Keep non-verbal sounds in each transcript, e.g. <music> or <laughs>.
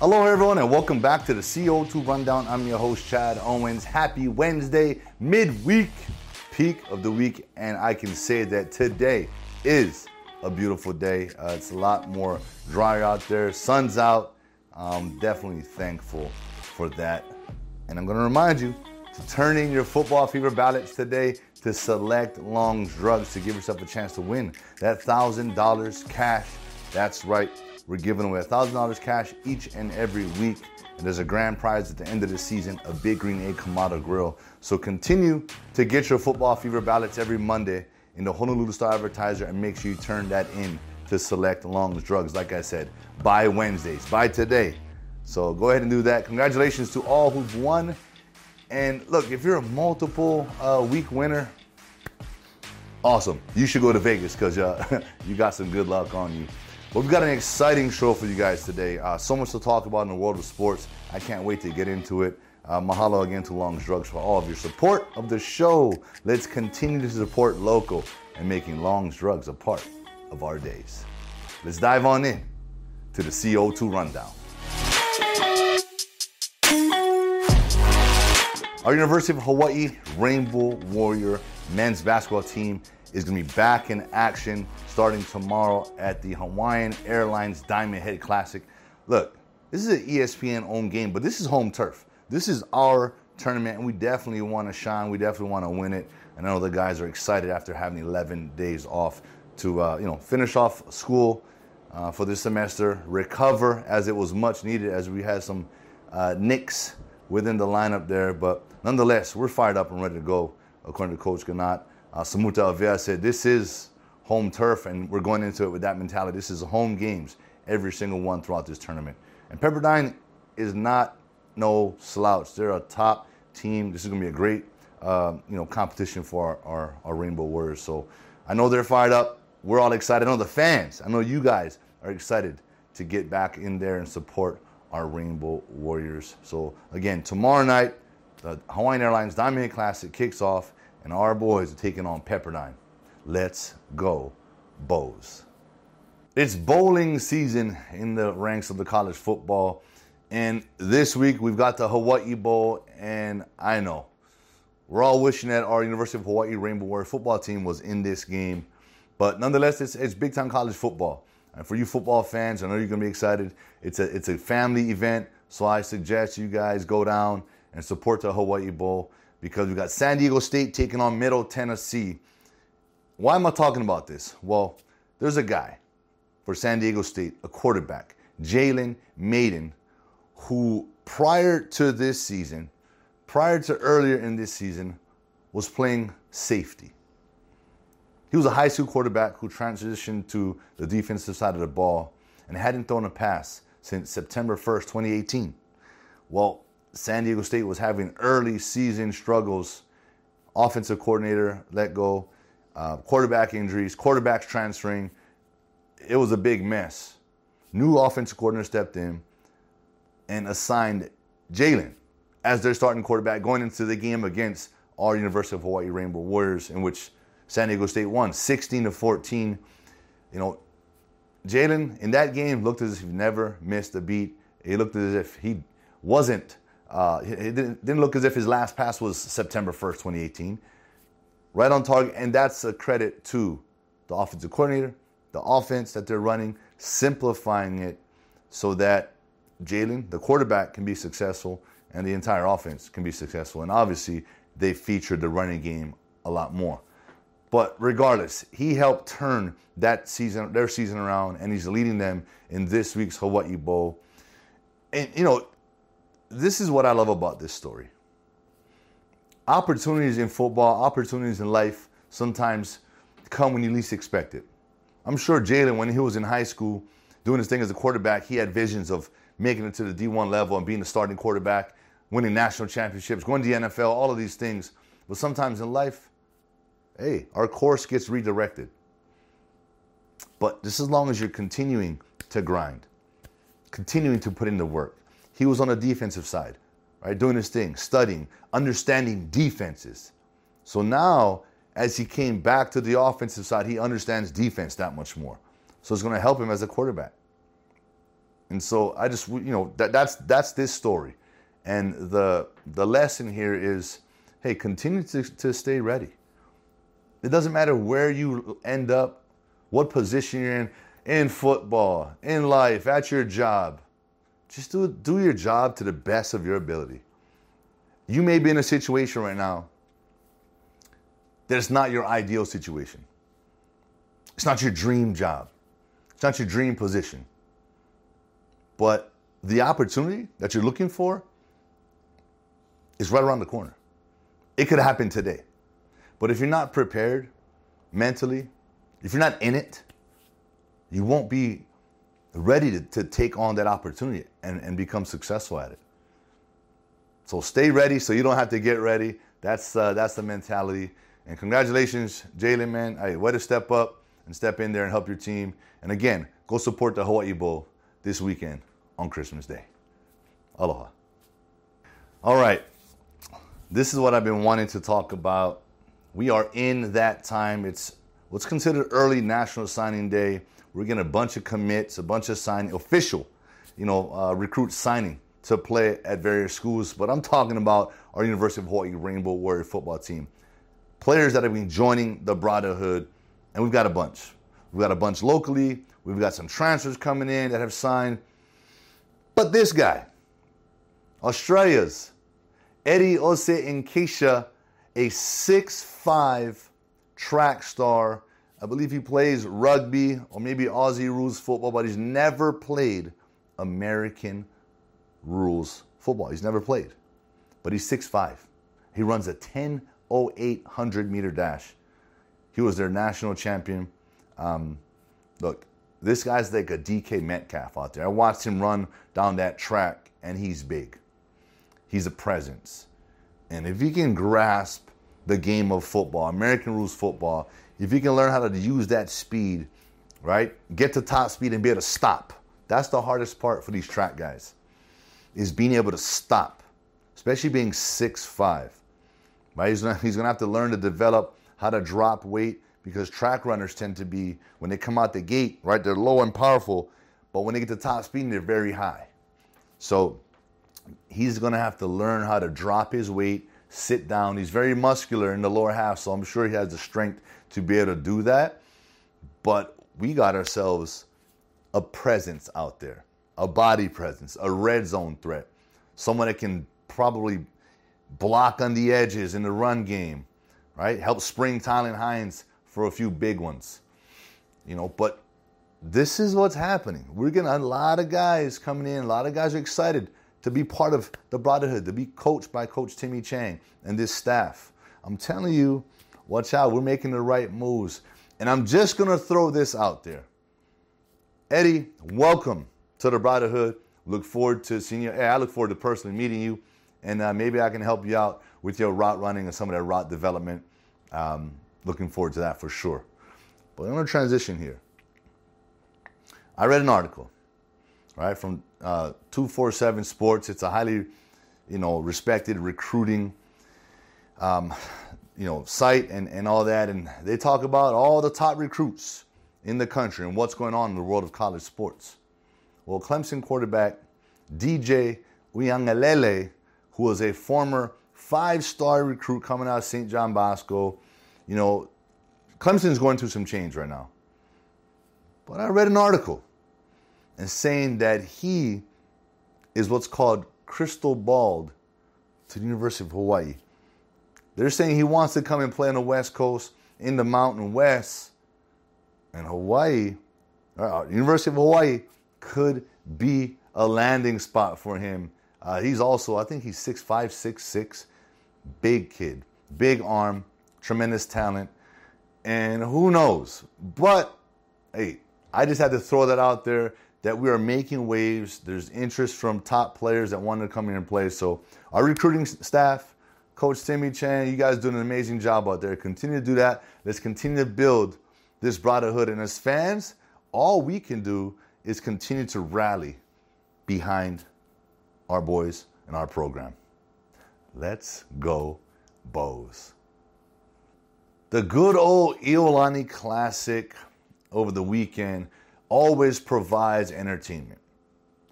Hello, everyone, and welcome back to the CO2 Rundown. I'm your host, Chad Owens. Happy Wednesday, midweek, peak of the week, and I can say that today is a beautiful day. Uh, it's a lot more dry out there, sun's out. I'm definitely thankful for that. And I'm going to remind you to turn in your football fever ballots today to select Long's Drugs to give yourself a chance to win that $1,000 cash. That's right. We're giving away $1,000 cash each and every week. And there's a grand prize at the end of the season, a Big Green Egg Kamado Grill. So continue to get your football fever ballots every Monday in the Honolulu Star Advertiser and make sure you turn that in to select Long's Drugs. Like I said, by Wednesdays, by today. So go ahead and do that. Congratulations to all who've won. And look, if you're a multiple uh, week winner, awesome. You should go to Vegas because uh, <laughs> you got some good luck on you. We've got an exciting show for you guys today. Uh, so much to talk about in the world of sports. I can't wait to get into it. Uh, mahalo again to Long's Drugs for all of your support of the show. Let's continue to support local and making Long's Drugs a part of our days. Let's dive on in to the CO2 rundown. Our University of Hawaii Rainbow Warrior men's basketball team is going to be back in action starting tomorrow at the Hawaiian Airlines Diamond Head Classic. Look, this is an ESPN owned game, but this is home turf. This is our tournament, and we definitely want to shine. We definitely want to win it. And I know the guys are excited after having 11 days off to, uh, you know, finish off school uh, for this semester, recover as it was much needed as we had some uh, nicks within the lineup there. But nonetheless, we're fired up and ready to go, according to Coach Ganot. Uh, Samuta Avea said, This is home turf, and we're going into it with that mentality. This is home games, every single one throughout this tournament. And Pepperdine is not no slouch. They're a top team. This is going to be a great uh, you know, competition for our, our, our Rainbow Warriors. So I know they're fired up. We're all excited. I know the fans, I know you guys are excited to get back in there and support our Rainbow Warriors. So again, tomorrow night, the Hawaiian Airlines Diamond Classic kicks off and our boys are taking on Pepperdine. Let's go, Bows. It's bowling season in the ranks of the college football. And this week we've got the Hawaii Bowl. And I know we're all wishing that our University of Hawaii Rainbow Warrior football team was in this game. But nonetheless, it's, it's big time college football. And for you football fans, I know you're going to be excited. It's a, it's a family event. So I suggest you guys go down and support the Hawaii Bowl because we got San Diego State taking on Middle Tennessee. Why am I talking about this? Well, there's a guy for San Diego State, a quarterback, Jalen Mayden, who prior to this season, prior to earlier in this season, was playing safety. He was a high school quarterback who transitioned to the defensive side of the ball and hadn't thrown a pass since September 1st, 2018. Well, San Diego State was having early season struggles. Offensive coordinator let go, uh, quarterback injuries, quarterbacks transferring. It was a big mess. New offensive coordinator stepped in and assigned Jalen as their starting quarterback going into the game against our University of Hawaii Rainbow Warriors, in which San Diego State won 16 to 14. You know, Jalen in that game looked as if he never missed a beat. He looked as if he wasn't uh, it didn't, didn't look as if his last pass was September 1st, 2018. Right on target, and that's a credit to the offensive coordinator, the offense that they're running, simplifying it so that Jalen, the quarterback, can be successful and the entire offense can be successful. And obviously, they featured the running game a lot more. But regardless, he helped turn that season, their season around, and he's leading them in this week's Hawaii Bowl. And you know, this is what I love about this story. Opportunities in football, opportunities in life sometimes come when you least expect it. I'm sure Jalen, when he was in high school doing his thing as a quarterback, he had visions of making it to the D1 level and being a starting quarterback, winning national championships, going to the NFL, all of these things. But sometimes in life, hey, our course gets redirected. But just as long as you're continuing to grind, continuing to put in the work, he was on the defensive side, right? Doing his thing, studying, understanding defenses. So now, as he came back to the offensive side, he understands defense that much more. So it's going to help him as a quarterback. And so I just, you know, that, that's that's this story, and the the lesson here is, hey, continue to, to stay ready. It doesn't matter where you end up, what position you're in, in football, in life, at your job. Just do do your job to the best of your ability. You may be in a situation right now that it's not your ideal situation. It's not your dream job. It's not your dream position. But the opportunity that you're looking for is right around the corner. It could happen today. But if you're not prepared mentally, if you're not in it, you won't be ready to, to take on that opportunity and, and become successful at it. So stay ready so you don't have to get ready. That's uh, that's the mentality. And congratulations, Jalen, man. Hey, way to step up and step in there and help your team. And again, go support the Hawaii Bowl this weekend on Christmas Day. Aloha. All right. This is what I've been wanting to talk about. We are in that time. It's what's considered early National Signing Day. We're getting a bunch of commits, a bunch of signing, official, you know, uh, recruits signing to play at various schools, but I'm talking about our University of Hawaii Rainbow Warrior football team. Players that have been joining the Brotherhood, and we've got a bunch. We've got a bunch locally. We've got some transfers coming in that have signed. But this guy, Australia's Eddie Osei-Nketia, a six-five track star. I believe he plays rugby or maybe Aussie rules football, but he's never played American rules football. He's never played, but he's 6'5. He runs a 10.08 meter dash. He was their national champion. Um, look, this guy's like a DK Metcalf out there. I watched him run down that track, and he's big. He's a presence. And if he can grasp the game of football, American rules football, if he can learn how to use that speed, right, get to top speed and be able to stop, that's the hardest part for these track guys is being able to stop, especially being six five. Right? He's gonna, <laughs> he's gonna have to learn to develop how to drop weight because track runners tend to be when they come out the gate, right? They're low and powerful, but when they get to top speed, they're very high. So he's gonna have to learn how to drop his weight, sit down. He's very muscular in the lower half, so I'm sure he has the strength to be able to do that. But we got ourselves a presence out there a body presence, a red zone threat, someone that can probably block on the edges in the run game, right? Help spring Tylan Hines for a few big ones, you know. But this is what's happening. We're getting a lot of guys coming in. A lot of guys are excited to be part of the Brotherhood, to be coached by Coach Timmy Chang and this staff. I'm telling you, watch out. We're making the right moves. And I'm just going to throw this out there. Eddie, welcome to the Brotherhood. Look forward to seeing you. Hey, I look forward to personally meeting you, and uh, maybe I can help you out with your route running and some of that route development. Um, looking forward to that for sure. But I'm going to transition here. I read an article, right, from uh, 247 Sports. It's a highly, you know, respected recruiting, um, you know, site and, and all that. And they talk about all the top recruits in the country and what's going on in the world of college sports. Well, Clemson quarterback DJ Uiagalelei, who was a former five-star recruit coming out of St. John Bosco, you know, Clemson's going through some change right now. But I read an article and saying that he is what's called crystal balled to the University of Hawaii. They're saying he wants to come and play on the West Coast in the Mountain West. And Hawaii, uh, University of Hawaii could be a landing spot for him. Uh, he's also, I think he's 6'5, 6'6, big kid, big arm, tremendous talent. And who knows? But hey, I just had to throw that out there that we are making waves. There's interest from top players that want to come here and play. So, our recruiting staff, Coach Timmy Chang, you guys doing an amazing job out there. Continue to do that. Let's continue to build this brotherhood. And as fans, all we can do is continue to rally behind our boys and our program. Let's go, Bows. The good old Iolani Classic over the weekend always provides entertainment.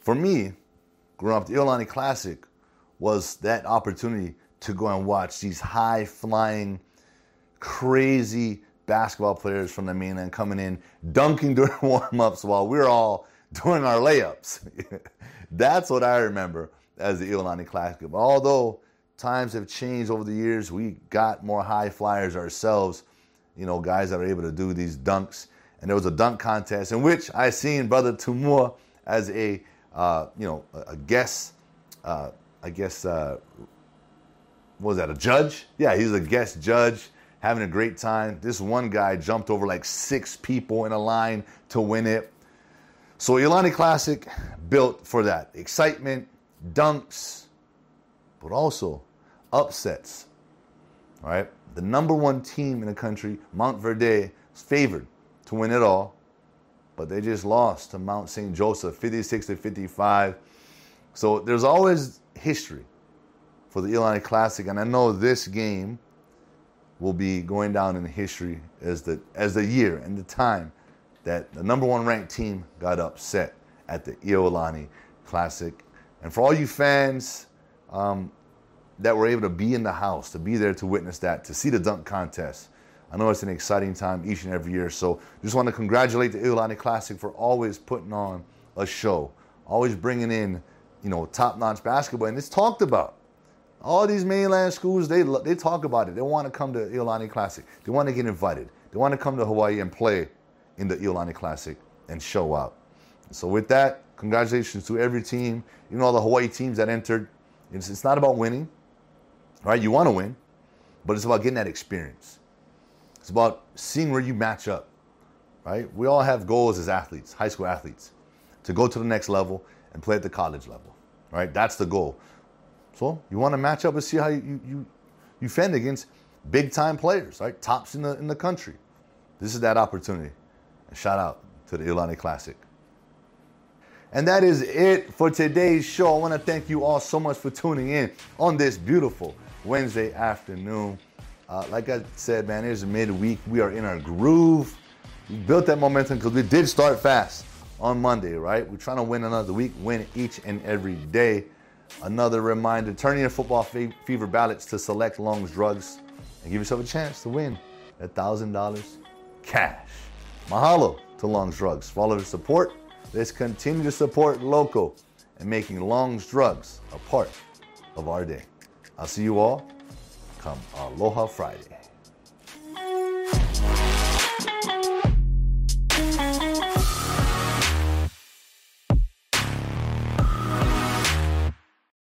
for me, growing up, the Iolani Classic was that opportunity to go and watch these high flying, crazy basketball players from the mainland coming in, dunking during <laughs> warm ups while we're all doing our layups. <laughs> That's what I remember as the Iolani Classic. Although times have changed over the years, we got more high flyers ourselves, you know, guys that are able to do these dunks. And there was a dunk contest in which I seen Brother Tumor as a, uh, you know, a guest, uh, I guess, uh, was that, a judge? Yeah, he's a guest judge having a great time. This one guy jumped over like six people in a line to win it. So Iolani Classic built for that excitement, dunks, but also upsets. All right, the number one team in the country, Montverde, is favored to win it all, but they just lost to Mount St. Joseph, 56 to 55. So there's always history for the Iolani Classic, and I know this game will be going down in history as the as the year and the time that the number one ranked team got upset at the Iolani Classic. And for all you fans um, that were able to be in the house, to be there to witness that, to see the dunk contest, I know it's an exciting time each and every year. So just want to congratulate the Iolani Classic for always putting on a show, always bringing in, you know, top-notch basketball. And it's talked about. All these mainland schools, they, they talk about it. They want to come to Iolani Classic. They want to get invited. They want to come to Hawaii and play in the Iolani Classic and show out. So with that, congratulations to every team, know all the Hawaii teams that entered. It's, it's not about winning, right? You want to win, but it's about getting that experience. It's about seeing where you match up, right? We all have goals as athletes, high school athletes, to go to the next level and play at the college level, right? That's the goal. So you want to match up and see how you you you fend against big time players, right? Tops in the in the country. This is that opportunity. And shout out to the Iolani Classic. And that is it for today's show. I want to thank you all so much for tuning in on this beautiful Wednesday afternoon. Uh, like I said, man, it's midweek. We are in our groove. We built that momentum because we did start fast on Monday, right? We're trying to win another week, win each and every day. Another reminder turn your football fever ballots to select Long's Drugs and give yourself a chance to win $1,000 cash. Mahalo to Long's Drugs. For all of your support, let's continue to support local and making Long's Drugs a part of our day. I'll see you all come Aloha Friday.